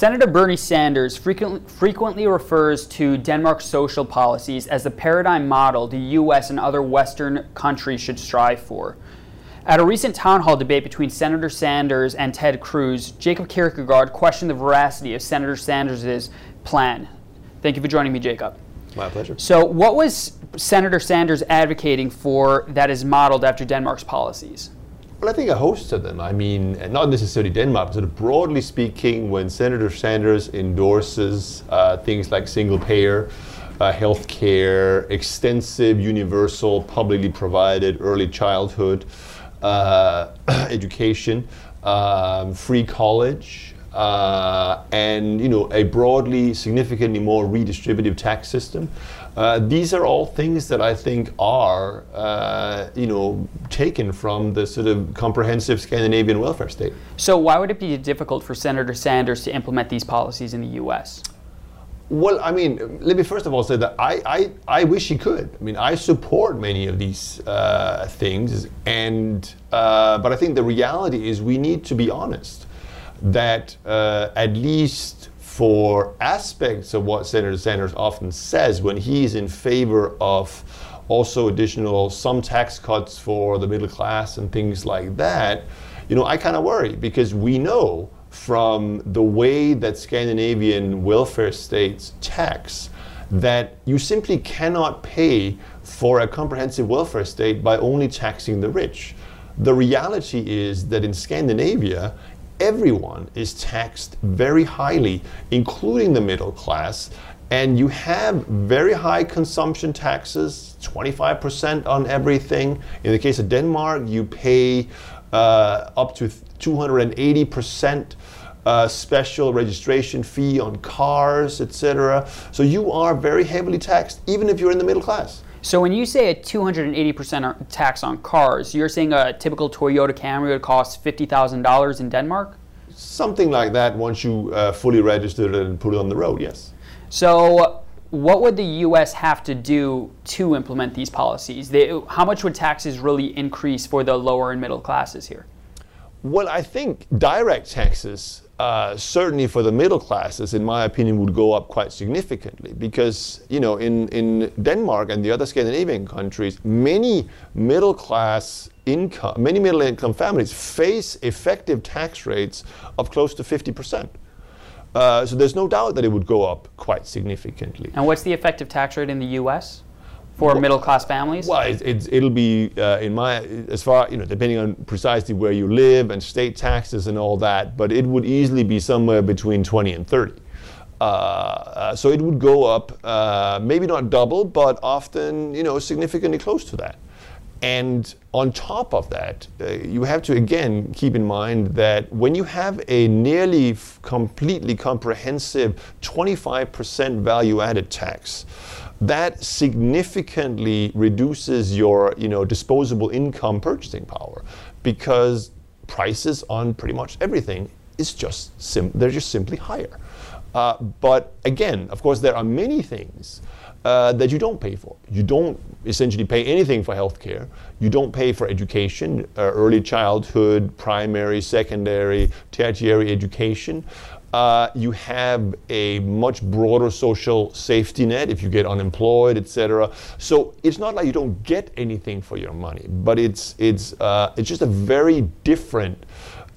Senator Bernie Sanders frequently, frequently refers to Denmark's social policies as the paradigm model the U.S. and other Western countries should strive for. At a recent town hall debate between Senator Sanders and Ted Cruz, Jacob Kirkegaard questioned the veracity of Senator Sanders' plan. Thank you for joining me, Jacob. My pleasure. So, what was Senator Sanders advocating for that is modeled after Denmark's policies? Well, I think a host of them. I mean, not necessarily Denmark, but sort of broadly speaking, when Senator Sanders endorses uh, things like single payer, uh, health care, extensive, universal, publicly provided early childhood uh, education, um, free college, uh, and you know a broadly significantly more redistributive tax system. Uh, these are all things that I think are uh, you know taken from the sort of comprehensive Scandinavian welfare state. So why would it be difficult for Senator Sanders to implement these policies in the U.S.? Well, I mean, let me first of all say that I, I, I wish he could. I mean, I support many of these uh, things, and uh, but I think the reality is we need to be honest that uh, at least for aspects of what Senator Sanders often says when he's in favor of also additional some tax cuts for the middle class and things like that, you know, I kind of worry because we know from the way that Scandinavian welfare states tax that you simply cannot pay for a comprehensive welfare state by only taxing the rich. The reality is that in Scandinavia, everyone is taxed very highly, including the middle class. And you have very high consumption taxes, 25% on everything. In the case of Denmark, you pay uh, up to 280% uh, special registration fee on cars, etc. So you are very heavily taxed, even if you're in the middle class. So when you say a 280% tax on cars, you're saying a typical Toyota Camry would cost $50,000 in Denmark? Something like that once you uh, fully registered it and put it on the road, yes. So what would the U.S. have to do to implement these policies? They, how much would taxes really increase for the lower and middle classes here? Well, I think direct taxes uh, certainly for the middle classes, in my opinion, would go up quite significantly because, you know, in, in Denmark and the other Scandinavian countries, many middle class income, many middle income families face effective tax rates of close to 50%. Uh, so there's no doubt that it would go up quite significantly. And what's the effective tax rate in the U.S.? For middle class families? Well, it's, it, will be uh, in my as far you know depending on precisely where you live and state taxes and all that, but it would easily be somewhere between 20 and 30. Uh, uh, so it would go up, uh, maybe not double, but often you know significantly close to that. And on top of that, uh, you have to again keep in mind that when you have a nearly completely comprehensive 25% value added tax, that significantly reduces your you know disposable income purchasing power because prices on pretty much everything is just they're just simply higher. Uh, but again, of course, there are many things uh, that you don't pay for. You don't essentially pay anything for healthcare. You don't pay for education, uh, early childhood, primary, secondary, tertiary education uh, you have a much broader social safety net if you get unemployed, etc. So it's not like you don't get anything for your money, but it's it's uh, it's just a very different.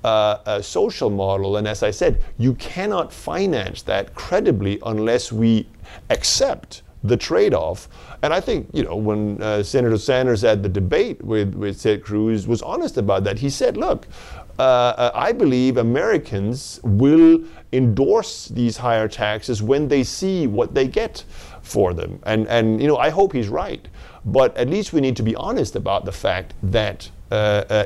Uh, a social model, and as I said, you cannot finance that credibly unless we accept the trade-off. And I think you know when uh, Senator Sanders had the debate with with Ted Cruz was honest about that. He said, "Look, uh, uh, I believe Americans will endorse these higher taxes when they see what they get for them. And, and you know, I hope he's right. But at least we need to be honest about the fact that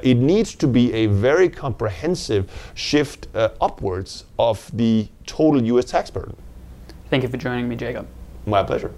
it needs to be a very comprehensive shift uh, upwards of the total U.S. tax burden. Thank you for joining me, Jacob. My pleasure.